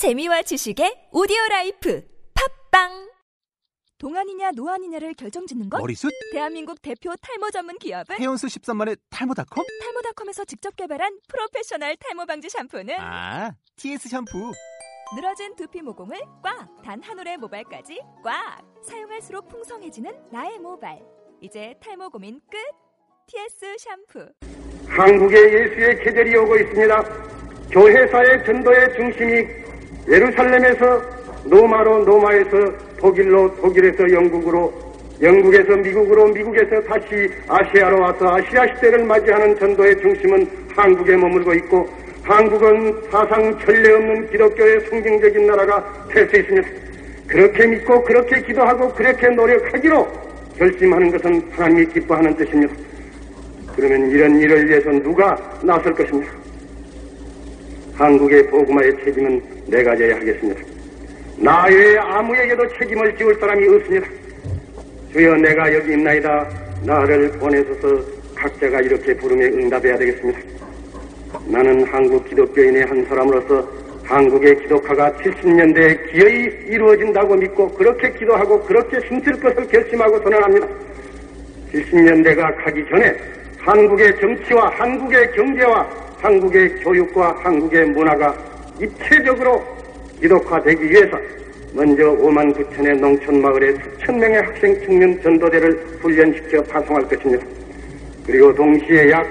재미와 지식의 오디오 라이프 팟빵 동안이냐 노안이냐를 결정짓는 것? 머리숱? 대한민국 대표 탈모 전문 기업 회원수 13만의 탈모닷컴? 탈모닷컴에서 직접 개발한 프로페셔널 탈모 방지 샴푸는 아, TS 샴푸. 늘어진 두피 모공을 꽉! 단 한 올의 모발까지 꽉! 사용할수록 풍성해지는 나의 모발. 이제 탈모 고민 끝! TS 샴푸. 한국에 예수의 계절이 오고 있습니다. 교회사의 전도의 중심이 예루살렘에서 노마로 노마에서 독일로 독일에서 영국으로 영국에서 미국으로 미국에서 다시 아시아로 와서 아시아 시대를 맞이하는 전도의 중심은 한국에 머물고 있고 한국은 사상 전례 없는 기독교의 성경적인 나라가 될 수 있습니다. 그렇게 믿고 그렇게 기도하고 그렇게 노력하기로 결심하는 것은 하나님이 기뻐하는 뜻입니다. 그러면 이런 일을 위해서 누가 나설 것입니까? 한국의 복음화의 책임은 내가 져야 하겠습니다. 나 외에 아무에게도 책임을 지울 사람이 없습니다. 주여 내가 여기 있나이다. 나를 보내소서 각자가 이렇게 부름에 응답해야 되겠습니다. 나는 한국 기독교인의 한 사람으로서 한국의 기독화가 70년대에 기어이 이루어진다고 믿고 그렇게 기도하고 그렇게 힘쓸 것을 결심하고 선언합니다. 70년대가 가기 전에 한국의 정치와 한국의 경제와 한국의 교육과 한국의 문화가 입체적으로 기독화되기 위해서 먼저 5만 9천의 농촌 마을에 수천 명의 학생 청년 전도대를 훈련시켜 파송할 것입니다. 그리고 동시에 약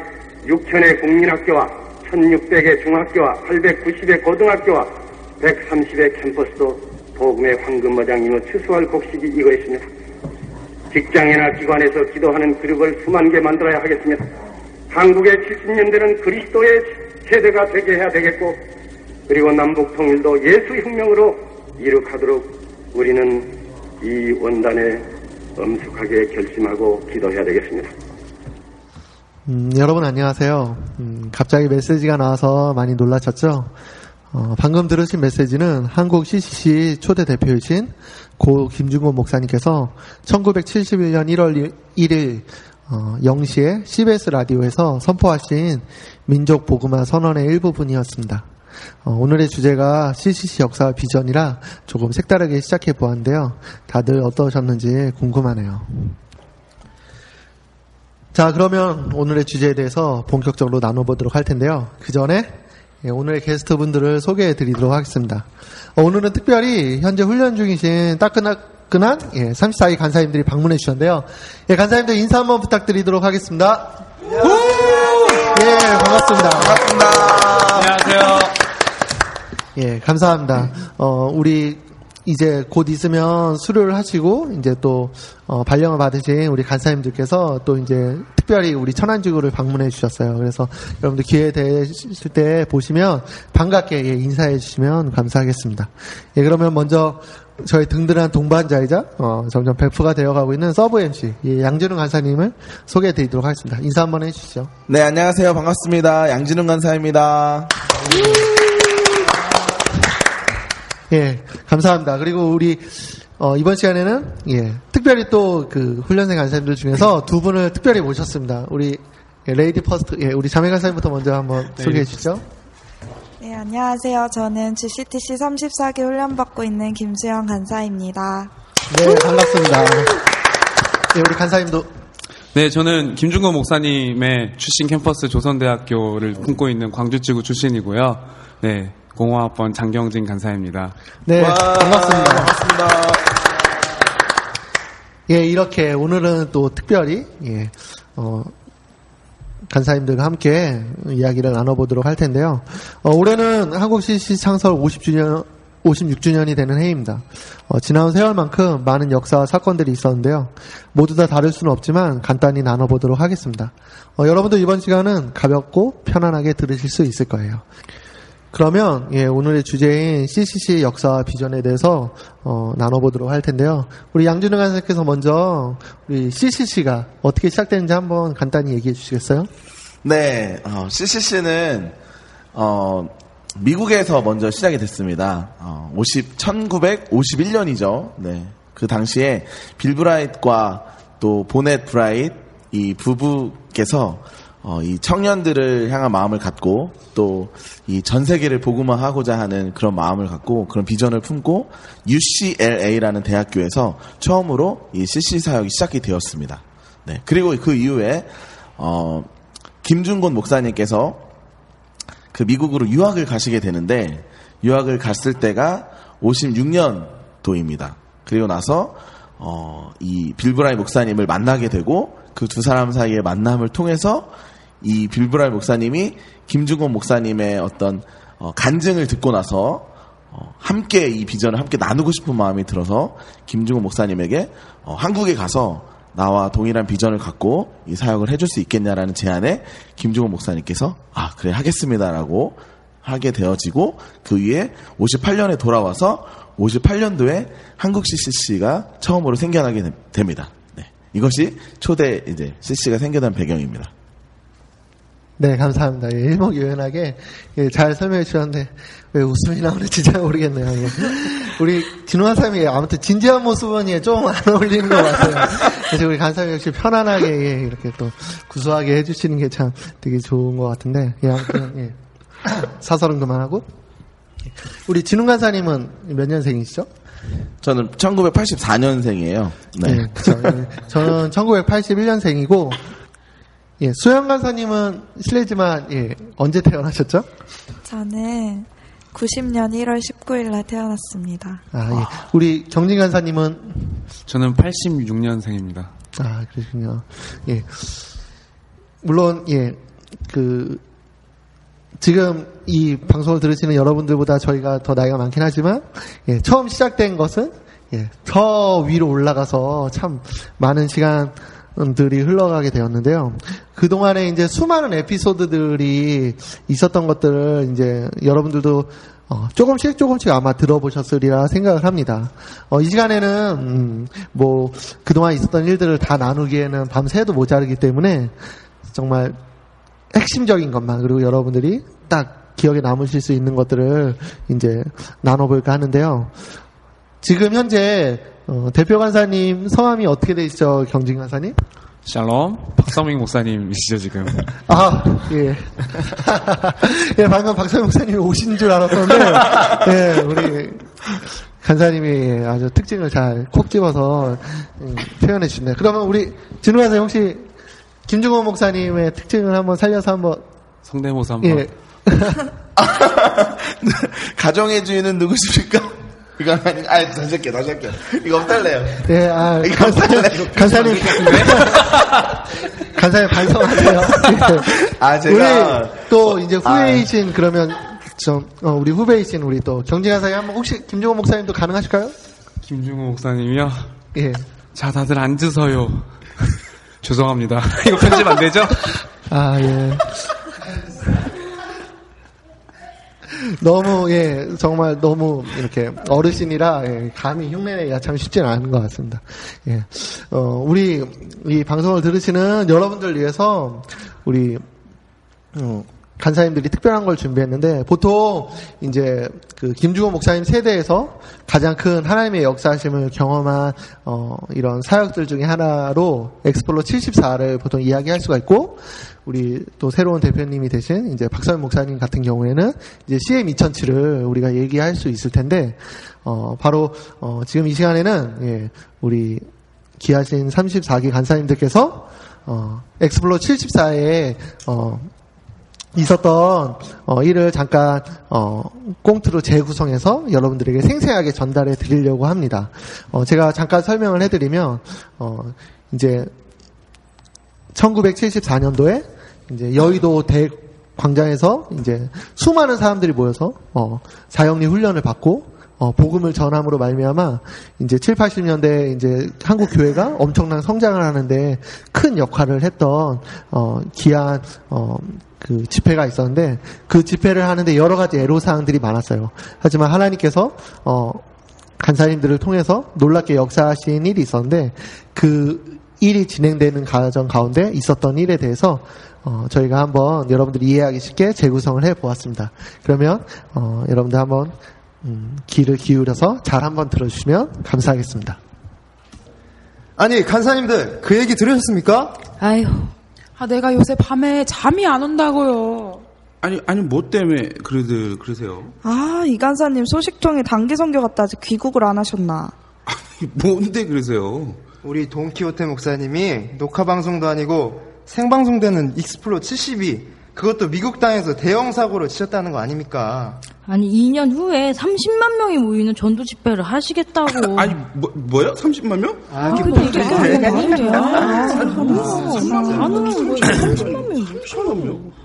6천의 국민학교와 1600의 중학교와 890의 고등학교와 130의 캠퍼스도 복음의 황금머장임을 추수할 곡식이 이거 있습니다. 직장이나 기관에서 기도하는 그룹을 수만 개 만들어야 하겠습니다. 한국의 70년대는 그리스도의 세대가 되게 해야 되겠고 그리고 남북 통일도 예수 혁명으로 이룩하도록 우리는 이 원단에 엄숙하게 결심하고 기도해야 되겠습니다. 음, 여러분 안녕하세요. 음, 갑자기 메시지가 나와서 많이 놀라셨죠? 어, 방금 들으신 메시지는 한국 CCC 초대 대표이신 고 김중곤 목사님께서 1971년 1월 1일 어, 0시에 CBS 라디오에서 선포하신 민족 복음화 선언의 일부분이었습니다. 어, 오늘의 주제가 CCC 역사 비전이라 조금 색다르게 시작해 보았는데요. 다들 어떠셨는지 궁금하네요. 자, 그러면 오늘의 주제에 대해서 본격적으로 나눠보도록 할 텐데요. 그 전에 예, 오늘의 게스트 분들을 소개해 드리도록 하겠습니다. 어, 오늘은 특별히 현재 훈련 중이신 따끈따 끈한 예, 34기 간사님들이 방문해 주셨는데요. 예, 간사님들 인사 한번 부탁드리도록 하겠습니다. 예, 반갑습니다. 안녕하세요. 예, 감사합니다. 어, 우리 이제 곧 있으면 수료를 하시고 이제 또 어, 발령을 받으신 우리 간사님들께서 또 이제 특별히 우리 천안지구를 방문해 주셨어요. 그래서 여러분들 기회 되실 때 보시면 반갑게 예, 인사해 주시면 감사하겠습니다. 예, 그러면 먼저 저희 든든한 동반자이자 어, 점점 베프가 되어가고 있는 sub MC 예, 양준웅 간사님을 소개해 드리도록 하겠습니다. 인사 한번 해주시죠. 네, 안녕하세요. 반갑습니다. 양진웅 간사입니다. 예, 감사합니다. 그리고 우리 어, 이번 시간에는 예, 특별히 또 그 훈련생 간사님들 중에서 두 분을 특별히 모셨습니다. 우리 예, lady first 예, 우리 자매 간사님부터 먼저 한번 소개해 주시죠. 네, 안녕하세요. 저는 GCTC 34기 훈련 받고 있는 김수영 간사입니다. 네, 반갑습니다. 예, 우리 간사님도 네, 저는 김준곤 목사님의 출신 캠퍼스 조선대학교를 품고 있는 광주지구 출신이고요. 네, 공화학번 장경진 간사입니다. 네, 와, 반갑습니다. 반갑습니다. 예, 이렇게 오늘은 또 특별히 예, 어, 간사님들과 함께 이야기를 나눠보도록 할 텐데요. 어, 올해는 한국 CC 창설 50주년 56주년이 되는 해입니다. 어, 지나온 세월만큼 많은 역사와 사건들이 있었는데요. 모두 다 다를 수는 없지만 간단히 나눠보도록 하겠습니다. 어, 여러분들 이번 시간은 가볍고 편안하게 들으실 수 있을 거예요. 그러면 예, 오늘의 주제인 CCC 역사 비전에 대해서 어, 나눠보도록 할 텐데요. 우리 양준호 간사께서 먼저 우리 CCC가 어떻게 시작됐는지 한번 간단히 얘기해 주시겠어요? 네, 어, CCC는 어, 미국에서 먼저 시작이 됐습니다. 어, 50, 1951년이죠. 네. 그 당시에 빌 브라이트과 또 보넷 브라이트 이 부부께서 어, 이 청년들을 향한 마음을 갖고 또 이 전 세계를 복음화하고자 하는 그런 마음을 갖고 그런 비전을 품고 UCLA라는 대학교에서 처음으로 이 CC 사역이 시작이 되었습니다. 네. 그리고 그 이후에 어, 김준곤 목사님께서 그 미국으로 유학을 가시게 되는데 유학을 갔을 때가 56년도입니다. 그리고 나서 어, 이 빌브라이 목사님을 만나게 되고 그 두 사람 사이의 만남을 통해서 이 빌브라이 목사님이 김중곤 목사님의 어떤 어, 간증을 듣고 나서 어, 함께 이 비전을 함께 나누고 싶은 마음이 들어서 김중곤 목사님에게 어, 한국에 가서 나와 동일한 비전을 갖고 이 사역을 해줄 수 있겠냐라는 제안에 김중곤 목사님께서 아 그래 하겠습니다라고 하게 되어지고 그 위에 58년에 돌아와서 58년도에 한국 CCC가 처음으로 생겨나게 되- 됩니다. 네. 이것이 초대 이제 CC가 생겨난 배경입니다. 네, 감사합니다. 예, 일목요연하게 예, 잘 설명해 주셨는데 왜 웃음이 나오는지 잘 모르겠네요. 예. 우리 진호한 사람이 아무튼 진지한 모습은 예, 좀안 어울리는 것 같아요. 그래서 우리 간사님 역시 편안하게 예, 이렇게 또 구수하게 해주시는 게 참 되게 좋은 것 같은데 예, 아무튼 예. 사설은 그만하고 예. 우리 진훈 간사님은 몇 년생이시죠? 저는 1984년생이에요. 네. 예, 그쵸. 예. 저는 1981년생이고 예, 수영 간사님은 실례지만 예, 언제 태어나셨죠? 저는 90년 1월 19일 날 태어났습니다. 아, 예. 우리 정진 간사님은 저는 86년생입니다. 아, 그러시군요. 예. 물론 예. 그 지금 이 방송을 들으시는 여러분들보다 저희가 더 나이가 많긴 하지만 예, 처음 시작된 것은 예, 저 위로 올라가서 참 많은 시간 들이 흘러가게 되었는데요. 그 동안에 이제 수많은 에피소드들이 있었던 것들을 이제 여러분들도 어, 조금씩 조금씩 아마 들어보셨으리라 생각을 합니다. 어, 이 시간에는 음, 뭐 그동안 있었던 일들을 다 나누기에는 밤새도 모자르기 때문에 정말 핵심적인 것만 그리고 여러분들이 딱 기억에 남으실 수 있는 것들을 이제 나눠볼까 하는데요. 지금 현재 어, 대표 간사님 성함이 어떻게 되시죠, 경진 간사님? 샬롬, 박성민 목사님이시죠, 지금? 아, 예. 예, 방금 박사님 목사님이 오신 줄 알았었는데, 예, 우리 간사님이 아주 특징을 잘 콕 집어서 음, 표현해 주시네요. 그러면 우리 진우 간사님 혹시 김중호 목사님의 특징을 한번 살려서 한번, 성대모사 한번. 예. 가정의 주인은 누구십니까? 이거 아니, 아, 다시 할게요, 다시 할게요. 이거 없달래요. 예, 아, 이거 없달래요. 간사님, 간사님 반성하세요. 아, 제가. 우리 또 이제 후배이신 그러면 좀 어, 우리 후배이신 우리 또 경진 간사님 한번 혹시 김종호 목사님도 가능하실까요? 김중호 목사님이요? 예. 자, 다들 앉으세요. 죄송합니다. 이거 편집 안 되죠? 아, 예. 너무, 예, 정말 너무 이렇게 어르신이라, 예, 감히 흉내내기가 참 쉽지는 않은 것 같습니다. 예. 어, 우리 이 방송을 들으시는 여러분들 위해서 우리, 음, 간사님들이 특별한 걸 준비했는데 보통 이제 그 김주호 목사님 세대에서 가장 큰 하나님의 역사심을 경험한 어 이런 사역들 중에 하나로 엑스플로 74를 보통 이야기할 수가 있고 우리 또 새로운 대표님이 되신 이제 박사님 목사님 같은 경우에는 이제 CM 2007을 우리가 얘기할 수 있을 텐데 어 바로 어 지금 이 시간에는 예 우리 귀하신 34기 간사님들께서 어 엑스플로 74에 어 있었던 어, 일을 잠깐 어, 꽁트로 재구성해서 여러분들에게 생생하게 전달해 드리려고 합니다. 어, 제가 잠깐 설명을 해드리면 어, 이제 1974년도에 이제 여의도 대 광장에서 이제 수많은 사람들이 모여서 어, 사형리 훈련을 받고 어, 복음을 전함으로 말미암아 이제 7, 80년대 이제 한국 교회가 엄청난 성장을 하는데 큰 역할을 했던 어, 귀한 어, 그 집회가 있었는데 그 집회를 하는데 여러 가지 애로 사항들이 많았어요. 하지만 하나님께서 어, 간사님들을 통해서 놀랍게 역사하신 일이 있었는데 그 일이 진행되는 과정 가운데 있었던 일에 대해서 어, 저희가 한번 여러분들이 이해하기 쉽게 재구성을 해 보았습니다. 그러면 어, 여러분들 한번 음, 귀를 기울여서 잘 한번 들어주시면 감사하겠습니다. 아니 간사님들 그 얘기 들으셨습니까? 아유, 아, 내가 요새 밤에 잠이 안 온다고요. 아니 아니 뭐 때문에 그러드 그러세요? 아, 이 간사님 소식통이 단기 선교 갔다 아직 귀국을 안 하셨나. 뭔데 그러세요? 우리 돈키호테 목사님이 녹화 방송도 아니고 생방송 되는 엑스플로 72 그것도 미국 땅에서 대형 사고로 치셨다는 거 아닙니까? 아니 2년 후에 30만 명이 모이는 전도 집회를 하시겠다고. 아니 뭐 뭐야? 30만 명? 아, 그 그게 이게 무슨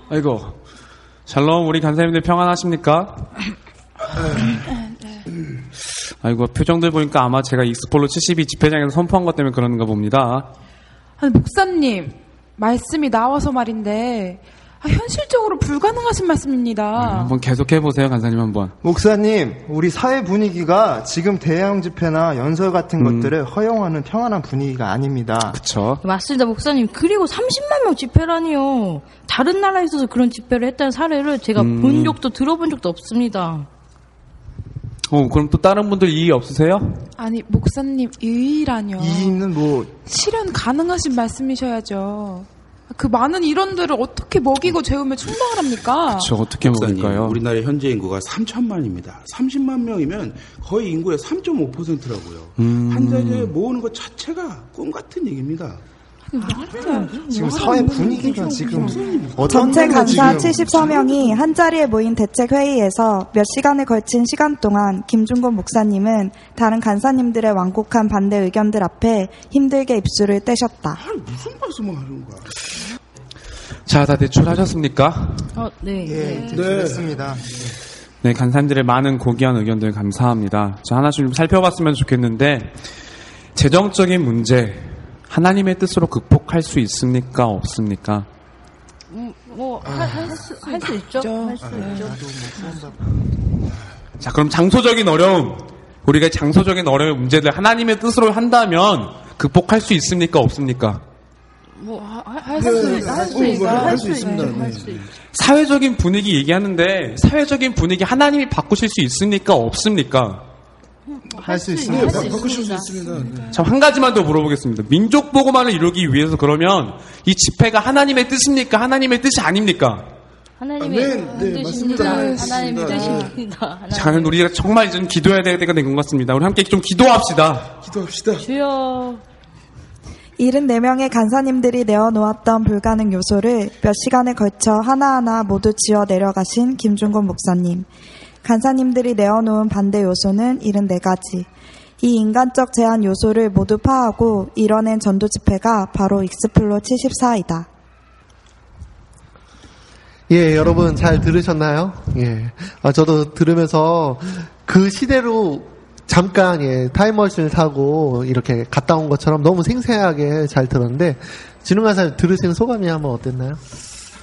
아이고. 샬롬, 우리 간사님들 평안하십니까? 아이고, 표정들 보니까 아마 제가 익스폴로 72 집회장에서 선포한 것 때문에 그러는가 봅니다. 아니, 목사님, 말씀이 나와서 말인데, 아, 현실적으로 불가능하신 말씀입니다. 한번 계속해 보세요, 간사님 한번. 목사님, 우리 사회 분위기가 지금 대형 집회나 연설 같은 것들을 허용하는 평안한 분위기가 아닙니다. 그쵸. 맞습니다, 목사님. 그리고 30만 명 집회라니요. 다른 나라에서도 그런 집회를 했다는 사례를 제가 음. 본 적도 들어본 적도 없습니다. 어, 그럼 또 다른 분들 이의 없으세요? 아니, 목사님, 의의라뇨. 이는 뭐 실현 가능하신 말씀이셔야죠. 그 많은 일원들을 어떻게 먹이고 재우며 충당을 합니까? 저 어떻게 목사님, 먹을까요? 우리나라 현재 인구가 3천만입니다. 30만 명이면 거의 인구의 3.5%라고요. 음. 한 자리에 모으는 것 자체가 꿈 같은 얘기입니다. 지금 사회 분위기가 지금 전체 간사 지금 74명이 한자리에 모인 대책 회의에서 몇 시간을 걸친 시간 동안 김준곤 목사님은 다른 간사님들의 완곡한 반대 의견들 앞에 힘들게 입술을 떼셨다. 아니 무슨 말씀을 하는 거야? 자, 다 대출하셨습니까? 어, 네. 예, 됐습니다. 네, 간사님들의 많은 고귀한 의견들 감사합니다. 저 하나씩 좀 살펴봤으면 좋겠는데, 재정적인 문제, 하나님의 뜻으로 극복할 수 있습니까? 없습니까? 음, 뭐, 할 수, 할 수 있죠? 할 수 있죠. 자, 그럼 장소적인 어려움, 우리가 장소적인 어려운 문제들 하나님의 뜻으로 한다면 극복할 수 있습니까? 없습니까? 뭐, 할 수, 할수 있어. 할수 있습니다. 사회적인 분위기 얘기하는데, 사회적인 분위기 하나님이 바꾸실 수 있습니까? 없습니까? 할 수 있습니다. 바꾸실 수 있습니다. 참, 한 가지만 더 물어보겠습니다. 민족 보고만을 이루기 위해서 그러면 이 집회가 하나님의 뜻입니까? 하나님의 뜻이 아닙니까? 하나님의 뜻입니다. 하나님의 뜻입니다. 자, 우리가 정말 좀 기도해야 될 때가 된 것 같습니다. 우리 함께 좀 기도합시다. 기도합시다. 주여. 74명의 간사님들이 내어놓았던 불가능 요소를 몇 시간에 걸쳐 하나하나 모두 지워 내려가신 김준곤 목사님. 간사님들이 내어놓은 반대 요소는 74가지. 이 인간적 제한 요소를 모두 파하고 이뤄낸 전도 집회가 바로 익스플로 74이다. 예, 여러분 잘 들으셨나요? 예. 아, 저도 들으면서 그 시대로 잠깐 예, 타임머신을 타고 이렇게 갔다 온 것처럼 너무 생생하게 잘 들었는데 진흥가사 들으신 소감이 한번 어땠나요?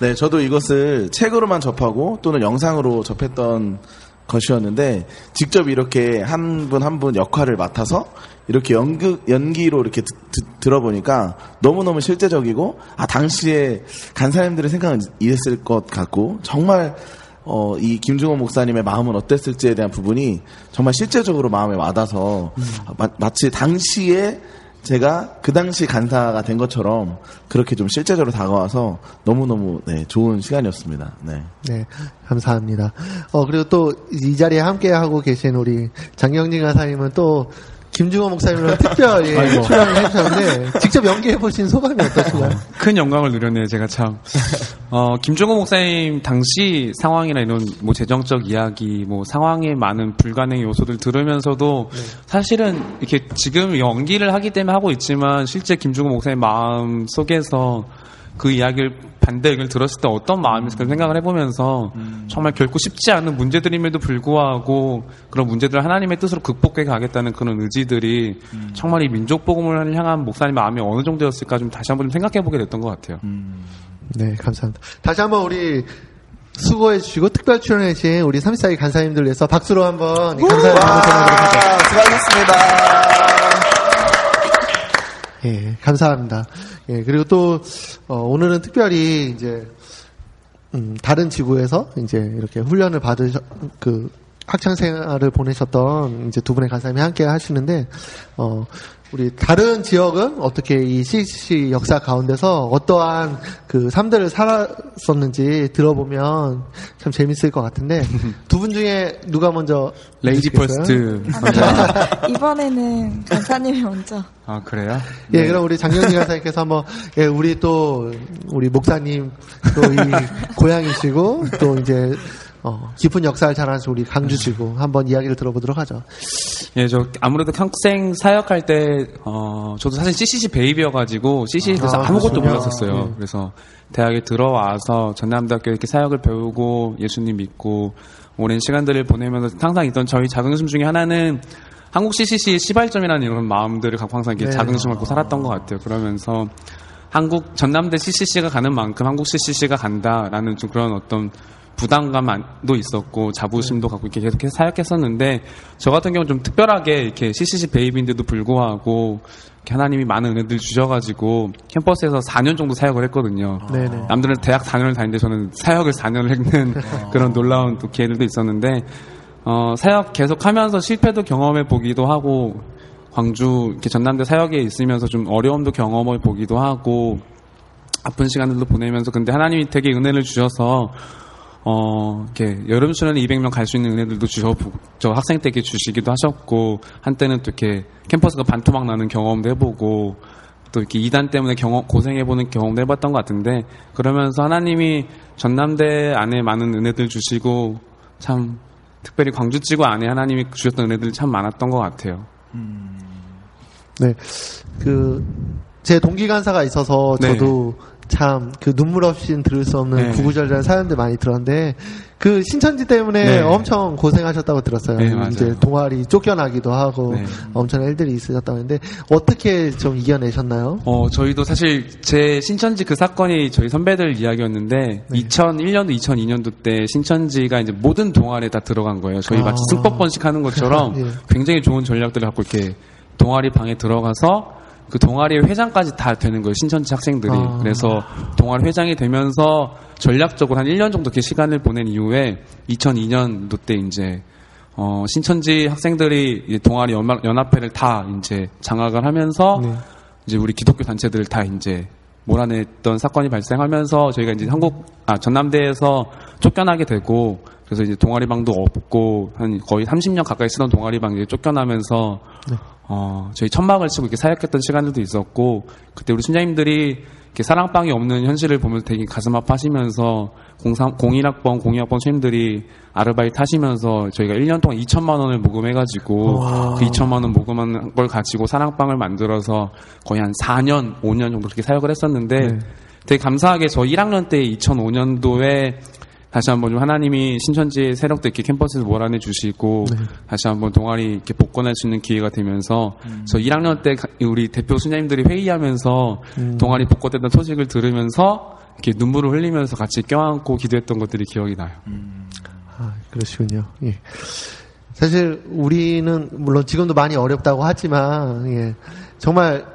네, 저도 이것을 책으로만 접하고 또는 영상으로 접했던 것이었는데 직접 이렇게 한 분 한 분 역할을 맡아서 이렇게 연극 연기로 이렇게 듣- 듣- 들어보니까 너무 너무 실제적이고 아 당시에 간사님들의 생각은 이랬을 것 같고 정말 어, 이 김중호 목사님의 마음은 어땠을지에 대한 부분이 정말 실제적으로 마음에 와닿아서 마, 마치 당시에 제가 그 당시 간사가 된 것처럼 그렇게 좀 실제적으로 다가와서 너무너무 네, 좋은 시간이었습니다. 네. 네, 감사합니다. 어, 그리고 또 이 자리에 함께하고 계신 우리 장영진 가사님은 또 김중호 목사님을 특별히 아이고. 출연을 해주셨는데 직접 연기해 보신 소감이 어떠신가요? 큰 영광을 누렸네요, 제가 참. 어, 김종호 목사님 당시 상황이나 이런 뭐 재정적 이야기, 뭐 상황에 많은 불가능의 요소들 들으면서도 사실은 이렇게 지금 연기를 하기 때문에 하고 있지만 실제 김종호 목사님 마음 속에서 그 이야기를 반대 의견을 들었을 때 어떤 마음이었을까 생각을 해보면서 정말 결코 쉽지 않은 문제들임에도 불구하고 그런 문제들을 하나님의 뜻으로 극복해 가겠다는 그런 의지들이 정말 이 민족 복음을 향한 목사님 마음이 어느 정도였을까 좀 다시 한번 좀 생각해 보게 됐던 것 같아요. 네, 감사합니다. 다시 한번 우리 수고해 주시고 특별 출연해 주신 우리 34기 간사님들 위해서 박수로 한번 이 감사의 전하도록 하죠. 수고하셨습니다. 예, 감사합니다. 예, 그리고 또, 어, 오늘은 특별히 이제, 음, 다른 지구에서 이제 이렇게 훈련을 받으셔, 그, 학창 생활을 보내셨던 이제 두 분의 간사님이 함께 하시는데 어 우리 다른 지역은 어떻게 이 CCC 역사 가운데서 어떠한 그 삶들을 살았었는지 들어보면 참 재밌을 것 같은데 두 분 중에 누가 먼저 lady 해주시겠어요? 퍼스트. 이번에는 간사님이 먼저. 아, 그래요? 예, 그럼 우리 장경진 간사님께서 한번 예, 우리 또 우리 목사님 또 이 고향이시고 또 이제 어, 깊은 역사를 잘 아는 우리 강주시고 한번 이야기를 들어보도록 하죠. 예, 저 아무래도 학생 사역할 때, 어, 저도 사실 CCC 베이비여가지고 CCC에 대해서 아, 아, 무것도. 몰랐었어요. 네. 그래서 대학에 들어와서 전남대학교 이렇게 사역을 배우고 예수님 믿고 오랜 시간들을 보내면서 항상 있던 저희 자긍심 중에 하나는 한국 CCC의 시발점이라는 이런 마음들을 갖고 항상 이렇게 네. 자긍심을 갖고 살았던 것 같아요. 그러면서 한국 전남대 CCC가 가는 만큼 한국 CCC가 간다라는 좀 그런 어떤 부담감도 있었고 자부심도 갖고 이렇게 계속해서 사역했었는데 저 같은 경우는 좀 특별하게 이렇게 CCC 베이비인데도 불구하고 이렇게 하나님이 많은 은혜들 주셔가지고 캠퍼스에서 4년 정도 사역을 했거든요. 네네. 남들은 대학 4년을 다니는데 저는 사역을 4년을 했는 그런 놀라운 또 기회들도 있었는데 어, 사역 계속하면서 실패도 경험해 보기도 하고 광주 이렇게 전남대 사역에 있으면서 좀 어려움도 경험해 보기도 하고 아픈 시간들도 보내면서 근데 하나님이 되게 은혜를 주셔서 어, 이렇게 여름 수련회 200명 갈 수 있는 은혜들도 주셔, 저 학생 때 이렇게 주시기도 하셨고, 한때는 또 이렇게 캠퍼스가 반토막 나는 경험도 해보고, 또 이렇게 이단 때문에 경험, 고생해보는 경험도 해봤던 것 같은데, 그러면서 하나님이 전남대 안에 많은 은혜들 주시고, 참, 특별히 광주지구 안에 하나님이 주셨던 은혜들이 참 많았던 것 같아요. 네. 그, 제 동기 간사가 있어서 네. 저도 참 그 눈물 없이는 들을 수 없는 네. 구구절절한 사연들 많이 들었는데 그 신천지 때문에 네. 엄청 고생하셨다고 들었어요. 네. 이제 동아리 쫓겨나기도 하고 네. 엄청난 일들이 있으셨다고 했는데 어떻게 좀 이겨내셨나요? 어, 저희도 사실 제 신천지 그 사건이 저희 선배들 이야기였는데 2001년도, 2002년도 때 신천지가 이제 모든 동아리에 다 들어간 거예요. 저희 아. 마치 승법 번식 하는 것처럼 예. 굉장히 좋은 전략들을 갖고 이렇게 동아리 방에 들어가서 그 동아리의 회장까지 다 되는 거예요. 신천지 학생들이. 아. 그래서 동아리 회장이 되면서 전략적으로 한 1년 정도 이렇게 시간을 보낸 이후에 2002년도 때 이제 어, 신천지 학생들이 이제 동아리 연합, 연합 회를 다 이제 장악을 하면서 네. 이제 우리 기독교 단체들을 다 이제 몰아냈던 사건이 발생하면서 저희가 이제 한국 아 전남대에서 쫓겨나게 되고 그래서 이제 동아리방도 없고 한 거의 30년 가까이 쓰던 동아리방 이제 쫓겨나면서 어 저희 천막을 치고 이렇게 사역했던 시간들도 있었고 그때 우리 순자님들이 이렇게 사랑방이 없는 현실을 보면서 되게 가슴 아파하시면서 03, 01학번, 02학번 선생님들이 아르바이트 하시면서 저희가 1년 동안 2천만 원을 모금해가지고 와. 그 2천만 원 모금한 걸 가지고 사랑방을 만들어서 거의 한 4년, 5년 정도 그렇게 사역을 했었는데 네. 되게 감사하게 저 1학년 때 2005년도에 다시 한번 좀 하나님이 신천지 세력들 이렇게 캠퍼스에서 몰아내 주시고 네. 다시 한번 동아리 이렇게 복권할 수 있는 기회가 되면서 저 1학년 때 가- 우리 대표 순자님들이 회의하면서 음. 동아리 복권됐다는 소식을 들으면서 이렇게 눈물을 흘리면서 같이 껴안고 기도했던 것들이 기억이 나요. 아, 그러시군요. 예. 사실 우리는 물론 지금도 많이 어렵다고 하지만 예, 정말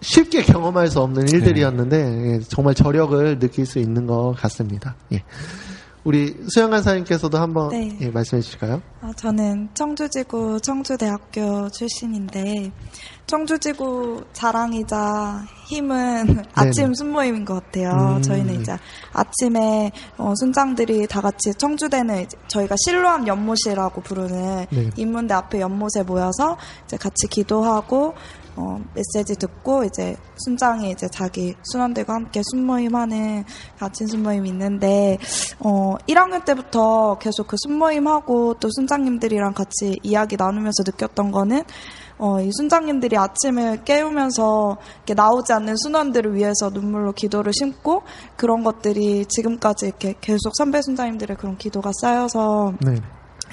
쉽게 경험할 수 없는 일들이었는데 예, 정말 저력을 느낄 수 있는 것 같습니다. 예. 우리 수영 간사님께서도 한번 네. 예, 말씀해 주실까요? 아, 저는 청주지구 청주대학교 출신인데 청주지구 자랑이자 힘은 아침 순모임인 것 같아요. 음. 저희는 이제 아침에 어, 순장들이 다 같이 청주대는 저희가 실로암 연못이라고 부르는 네. 인문대 앞에 연못에 모여서 이제 같이 기도하고 어, 메시지 듣고 이제 순장이 이제 자기 순원들과 함께 순모임하는 아침 순모임이 있는데 어 1학년 때부터 계속 그 순모임하고 또 순장님들이랑 같이 이야기 나누면서 느꼈던 거는 어, 이 순장님들이 아침을 깨우면서 이렇게 나오지 않는 순원들을 위해서 눈물로 기도를 심고 그런 것들이 지금까지 이렇게 계속 선배 순장님들의 그런 기도가 쌓여서 네.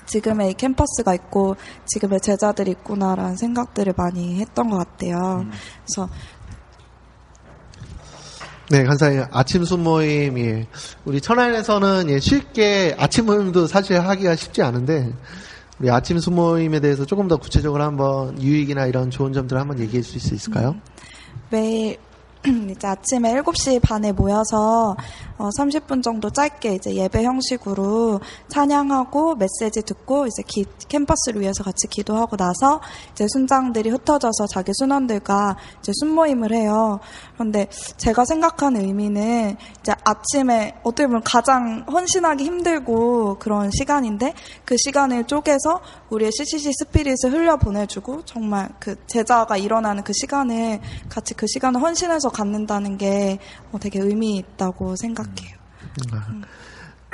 지금의 이 캠퍼스가 있고 지금의 제자들이 있구나라는 생각들을 많이 했던 것 같아요. 그래서 네, 간사님 아침 순모임 예. 우리 천안에서는 예, 쉽게 아침 모임도 사실 하기가 쉽지 않은데 우리 아침 순모임에 대해서 조금 더 구체적으로 한번 유익이나 이런 좋은 점들을 한번 얘기해 주실 수 있을까요? 매일 이제 아침에 7시 반에 모여서 어, 30분 정도 짧게 이제 예배 형식으로 찬양하고 메시지 듣고 이제 기- 캠퍼스를 위해서 같이 기도하고 나서 이제 순장들이 흩어져서 자기 순원들과 이제 순모임을 해요. 그런데 제가 생각하는 의미는 이제 아침에 어떻게 보면 가장 헌신하기 힘들고 그런 시간인데 그 시간을 쪼개서 우리의 CCC 스피릿을 흘려 보내주고 정말 그 제자가 일어나는 그 시간을 같이 그 시간을 헌신해서 갖는다는 게 어, 되게 의미 있다고 생각해요.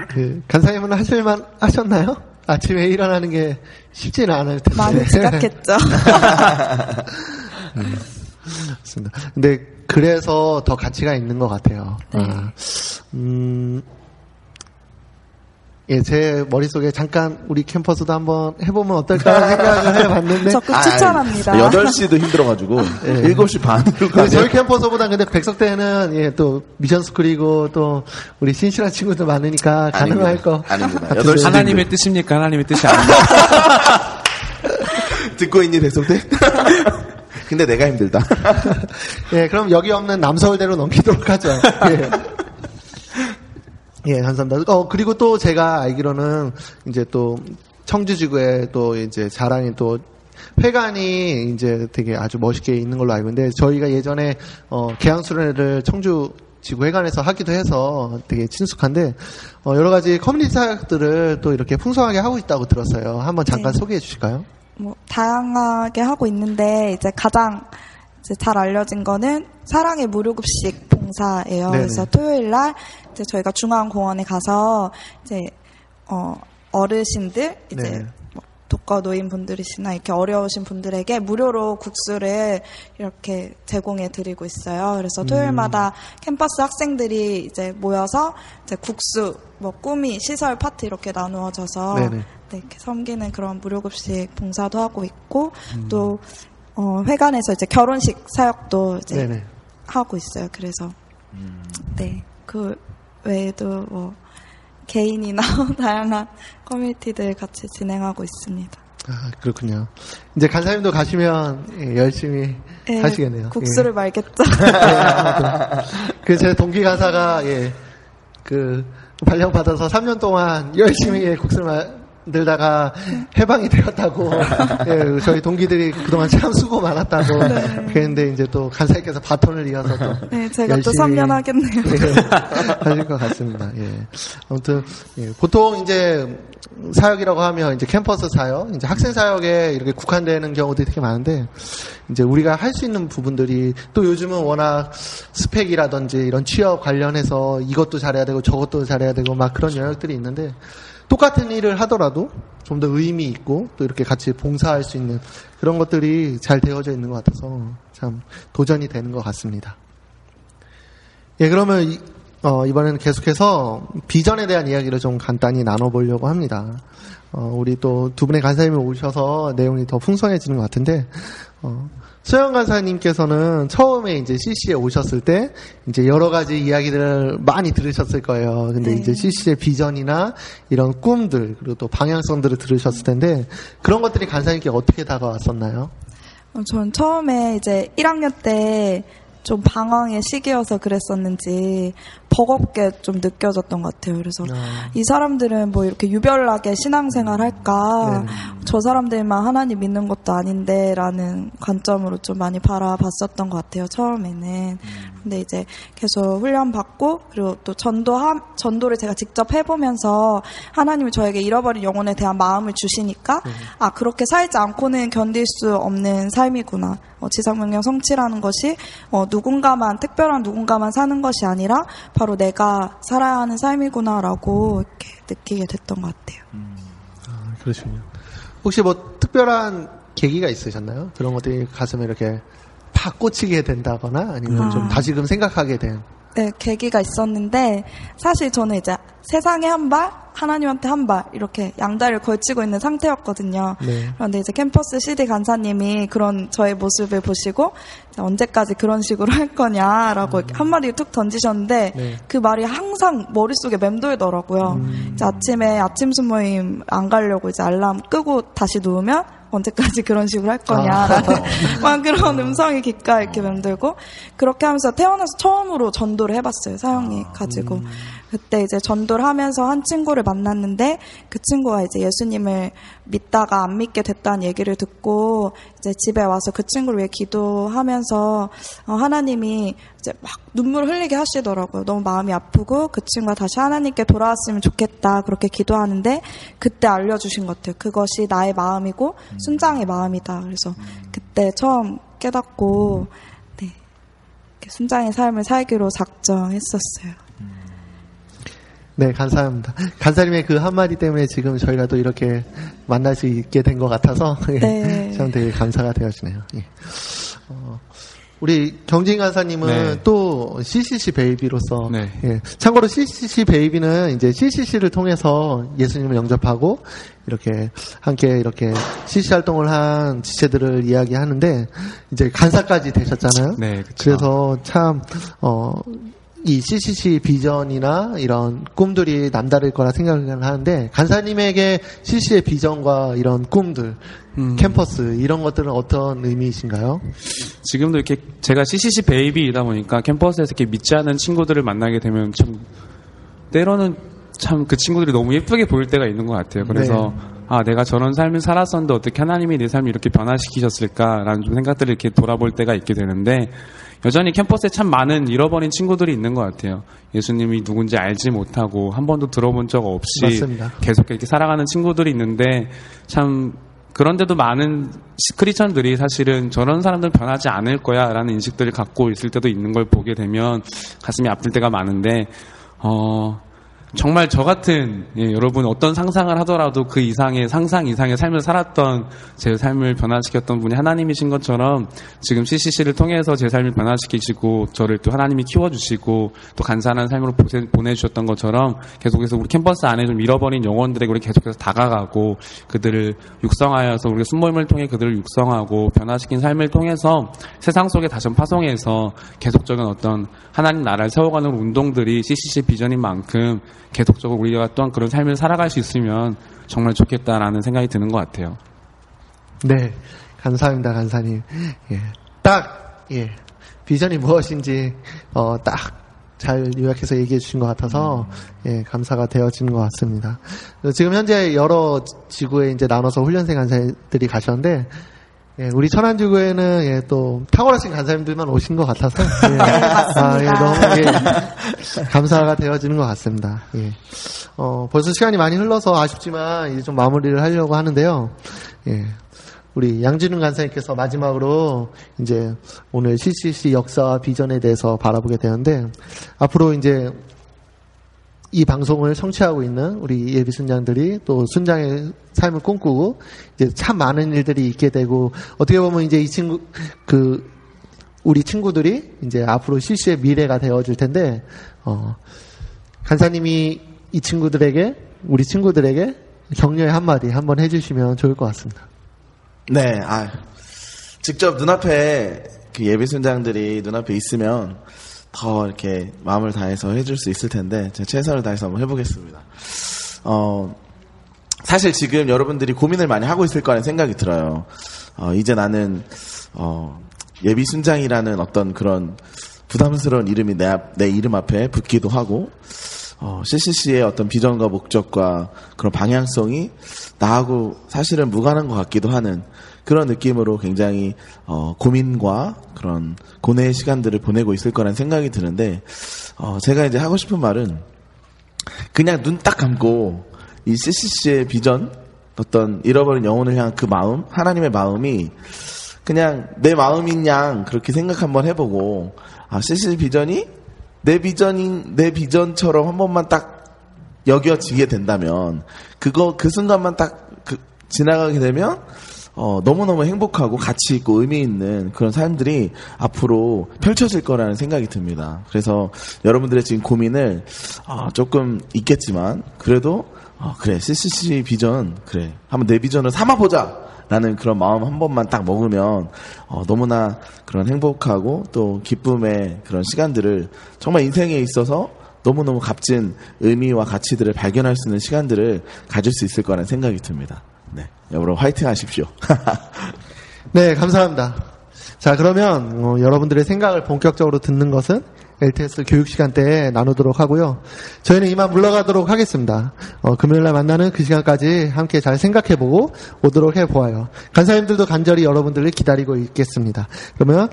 그 간사님은 하실만 하셨나요? 아침에 일어나는 게 쉽지는 않을 텐데. 많이 지각했죠. 음, 맞습니다. 근데 그래서 더 가치가 있는 것 같아요. 네. 아, 음, 예, 제 머릿속에 잠깐 우리 캠퍼스도 한번 해보면 어떨까 생각을 해봤는데. 적극 아, 추천합니다. 8시도 힘들어가지고 예. 7시 반으로 가면 저희 캠퍼스보다 근데 백석대는 예, 또 미션 스쿨이고 또 우리 신실한 친구들 많으니까 가능할 거. 아닙니다. 같은데. 8시 하나님의 뜻입니까? 하나님의 뜻이 아닙니까? 듣고 있니 백성대? 근데 내가 힘들다. 예, 그럼 여기 없는 남서울대로 넘기도록 하죠. 예. 예, 감사합니다. 어, 그리고 또 제가 알기로는 이제 또 청주 지구에 또 이제 자랑이 또 회관이 이제 되게 아주 멋있게 있는 걸로 알고 있는데 저희가 예전에 어, 개항수련회를 청주 지구 회관에서 하기도 해서 되게 친숙한데 어, 여러 가지 커뮤니티 사역들을 또 이렇게 풍성하게 하고 있다고 들었어요. 한번 잠깐 네. 소개해 주실까요? 뭐 다양하게 하고 있는데 이제 가장 이제 잘 알려진 거는 사랑의 무료급식 봉사예요. 네네. 그래서 토요일 날 이제 저희가 중앙공원에 가서 이제 어 어르신들 이제 네네. 뭐 독거 노인 분들이시나 이렇게 어려우신 분들에게 무료로 국수를 이렇게 제공해 드리고 있어요. 그래서 토요일마다 캠퍼스 학생들이 이제 모여서 이제 국수, 뭐 꾸미, 시설 파트 이렇게 나누어져서. 네, 이렇게 섬기는 그런 무료급식 봉사도 하고 있고 또 어, 회관에서 이제 결혼식 사역도 이제 네네. 하고 있어요. 그래서 네, 그 외에도 뭐 개인이나 다양한 커뮤니티들 같이 진행하고 있습니다. 아, 그렇군요. 이제 간사님도 가시면 예, 열심히 예, 하시겠네요. 국수를 예. 말겠죠. 그 제 동기 가사가 예, 그 발령 받아서 3년 동안 열심히 예, 국수를 만들다가 해방이 되었다고 예, 저희 동기들이 그동안 참 수고 많았다고 그랬는데 이제 또 간사님께서 바톤을 이어서 또 네, 제가 또 열심히 3년 하겠네요. 예, 하실 것 같습니다. 예. 아무튼 예, 보통 이제 사역이라고 하면 이제 캠퍼스 사역, 이제 학생 사역에 이렇게 국한되는 경우들이 되게 많은데 이제 우리가 할 수 있는 부분들이 또 요즘은 워낙 스펙이라든지 이런 취업 관련해서 이것도 잘해야 되고 저것도 잘해야 되고 막 그런 영역들이 있는데 똑같은 일을 하더라도 좀 더 의미 있고 또 이렇게 같이 봉사할 수 있는 그런 것들이 잘 되어져 있는 것 같아서 참 도전이 되는 것 같습니다. 예, 그러면 이, 어, 이번에는 계속해서 비전에 대한 이야기를 좀 간단히 나눠보려고 합니다. 어, 우리 또 두 분의 간사님이 오셔서 내용이 더 풍성해지는 것 같은데, 어, 소영 간사님께서는 처음에 이제 CC에 오셨을 때, 이제 여러 가지 이야기들을 많이 들으셨을 거예요. 근데 네. 이제 CC의 비전이나 이런 꿈들, 그리고 또 방향성들을 들으셨을 텐데, 그런 것들이 간사님께 어떻게 다가왔었나요? 어, 전 처음에 이제 1학년 때 좀 방황의 시기여서 그랬었는지 버겁게 좀 느껴졌던 것 같아요. 그래서 이 사람들은 뭐 이렇게 유별나게 신앙생활 할까? 저 사람들만 하나님 믿는 것도 아닌데라는 관점으로 좀 많이 바라봤었던 것 같아요. 처음에는. 근데 이제 계속 훈련 받고 그리고 또 전도 전도를 제가 직접 해보면서 하나님이 저에게 잃어버린 영혼에 대한 마음을 주시니까 아 그렇게 살지 않고는 견딜 수 없는 삶이구나. 어, 지상명령 성취라는 것이 어, 누군가만 특별한 누군가만 사는 것이 아니라 바로 내가 살아야 하는 삶이구나라고 이렇게 느끼게 됐던 것 같아요. 아, 그러시군요. 혹시 뭐 특별한 계기가 있으셨나요? 그런 것들이 가슴에 이렇게 팍 꽂히게 된다거나 아니면 좀 아. 다시금 생각하게 된. 네, 계기가 있었는데 사실 저는 이제 세상에 한 발, 하나님한테 한 발 이렇게 양다리를 걸치고 있는 상태였거든요. 네. 그런데 이제 캠퍼스 CD 간사님이 그런 저의 모습을 보시고 언제까지 그런 식으로 할 거냐라고 이렇게 한마디 툭 던지셨는데 네. 그 말이 항상 머릿속에 맴돌더라고요. 이제 아침에 아침 수모임 안 가려고 이제 알람 끄고 다시 누우면 언제까지 그런 식으로 할 거냐라는 막 그런 음성이 귓가에 이렇게 맴돌고 그렇게 하면서 태어나서 처음으로 전도를 해봤어요 사형이 가지고 그때 이제 전도를 하면서 한 친구를 만났는데 그 친구가 이제 예수님을 믿다가 안 믿게 됐다는 얘기를 듣고 이제 집에 와서 그 친구를 위해 기도하면서 어, 하나님이 이제 막 눈물 흘리게 하시더라고요. 너무 마음이 아프고 그 친구가 다시 하나님께 돌아왔으면 좋겠다 그렇게 기도하는데 그때 알려주신 것 같아요. 그것이 나의 마음이고 순장의 마음이다. 그래서 그때 처음 깨닫고 네 순장의 삶을 살기로 작정했었어요. 네, 감사합니다. 간사님의 그 한마디 때문에 지금 저희가 또 이렇게 만날 수 있게 된 것 같아서 네. 참 되게 감사가 되어지네요. 예. 어, 우리 경진 간사님은 네. 또 CCC 베이비로서 네. 예. 참고로 CCC 베이비는 이제 CCC를 통해서 예수님을 영접하고 이렇게 함께 이렇게 CC 활동을 한 지체들을 이야기하는데 이제 간사까지 되셨잖아요. 네, 그쵸. 그래서 참 어. 이 CCC 비전이나 이런 꿈들이 남다를 거라 생각을 하는데 간사님에게 CC의 비전과 이런 꿈들, 음. 캠퍼스 이런 것들은 어떤 의미이신가요? 지금도 이렇게 제가 CCC 베이비이다 보니까 캠퍼스에서 이렇게 믿지 않는 친구들을 만나게 되면 참 때로는 참 그 친구들이 너무 예쁘게 보일 때가 있는 것 같아요. 그래서 아 내가 저런 삶을 살았었는데 어떻게 하나님이 내 삶을 이렇게 변화시키셨을까라는 좀 생각들을 이렇게 돌아볼 때가 있게 되는데 여전히 캠퍼스에 참 많은 잃어버린 친구들이 있는 것 같아요. 예수님이 누군지 알지 못하고 한 번도 들어본 적 없이 맞습니다. 계속 이렇게 살아가는 친구들이 있는데 참 그런데도 많은 시- 크리스천들이 사실은 저런 사람들은 변하지 않을 거야라는 인식들을 갖고 있을 때도 있는 걸 보게 되면 가슴이 아플 때가 많은데 어 정말 저 같은 예, 여러분 어떤 상상을 하더라도 그 이상의 상상 이상의 삶을 살았던 제 삶을 변화시켰던 분이 하나님이신 것처럼 지금 CCC를 통해서 제 삶을 변화시키시고 저를 또 하나님이 키워주시고 또 간사한 삶으로 보내주셨던 것처럼 계속해서 우리 캠퍼스 안에 좀 잃어버린 영혼들에게 우리 계속해서 다가가고 그들을 육성하여서 우리가 순모임을 통해 그들을 육성하고 변화시킨 삶을 통해서 세상 속에 다시 파송해서 계속적인 어떤 하나님 나라를 세워가는 운동들이 CCC 비전인 만큼 계속적으로 우리가 또한 그런 삶을 살아갈 수 있으면 정말 좋겠다라는 생각이 드는 것 같아요. 네, 감사합니다, 간사님. 예, 딱, 예, 비전이 무엇인지, 어, 딱, 잘 요약해서 얘기해 주신 것 같아서, 예, 감사가 되어지는 것 같습니다. 어, 지금 현재 여러 지구에 이제 나눠서 훈련생 간사들이 가셨는데, 예, 우리 천안지구에는 예, 또 탁월하신 간사님들만 오신 것 같아서, 예, 아, 예, 너무 예, 감사가 되어지는 것 같습니다. 예. 어, 벌써 시간이 많이 흘러서 아쉽지만 이제 좀 마무리를 하려고 하는데요. 예. 우리 양진훈 간사님께서 마지막으로 이제 오늘 CCC 역사와 비전에 대해서 바라보게 되는데 앞으로 이제 이 방송을 청취하고 있는 우리 예비 순장들이 또 순장의 삶을 꿈꾸고 이제 참 많은 일들이 있게 되고 어떻게 보면 이제 이 친구 그 우리 친구들이 이제 앞으로 CC의 미래가 되어질 텐데 어 간사님이 이 친구들에게 우리 친구들에게 격려의 한마디 한번 해주시면 좋을 것 같습니다. 네, 아, 직접 눈앞에 그 예비 순장들이 눈앞에 있으면 더 이렇게 마음을 다해서 해줄 수 있을 텐데 제가 최선을 다해서 한번 해보겠습니다. 어, 사실 지금 여러분들이 고민을 많이 하고 있을 거라는 생각이 들어요. 어, 이제 나는 어, 예비 순장이라는 어떤 그런 부담스러운 이름이 내, 앞- 내 이름 앞에 붙기도 하고 어, CCC의 어떤 비전과 목적과 그런 방향성이 나하고 사실은 무관한 것 같기도 하는 그런 느낌으로 굉장히 어, 고민과 그런 고뇌의 시간들을 보내고 있을 거라는 생각이 드는데 어, 제가 이제 하고 싶은 말은 그냥 눈 딱 감고 이 CCC의 비전 어떤 잃어버린 영혼을 향한 그 마음 하나님의 마음이 그냥 내 마음인 양 그렇게 생각 한번 해보고 아 CCC 비전이 내 비전인 내 비전처럼 한 번만 딱 여겨지게 된다면 그거 그 순간만 딱 그- 지나가게 되면 어, 너무너무 행복하고 가치 있고 의미 있는 그런 삶들이 앞으로 펼쳐질 거라는 생각이 듭니다. 그래서 여러분들의 지금 고민을 어, 조금 있겠지만 그래도 어, 그래 CCC 비전 그래 한번 내 비전을 삼아보자 라는 그런 마음 한 번만 딱 먹으면 어, 너무나 그런 행복하고 또 기쁨의 그런 시간들을 정말 인생에 있어서 너무너무 값진 의미와 가치들을 발견할 수 있는 시간들을 가질 수 있을 거라는 생각이 듭니다. 네, 여러분 화이팅 하십시오. 네, 감사합니다. 자, 그러면 어, 여러분들의 생각을 본격적으로 듣는 것은 LTS 교육 시간 때에 나누도록 하고요. 저희는 이만 물러가도록 하겠습니다. 어, 금요일 날 만나는 그 시간까지 함께 잘 생각해보고 오도록 해보아요. 간사님들도 간절히 여러분들을 기다리고 있겠습니다. 그러면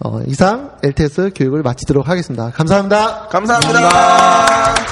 어, 이상 LTS 교육을 마치도록 하겠습니다. 감사합니다. 감사합니다.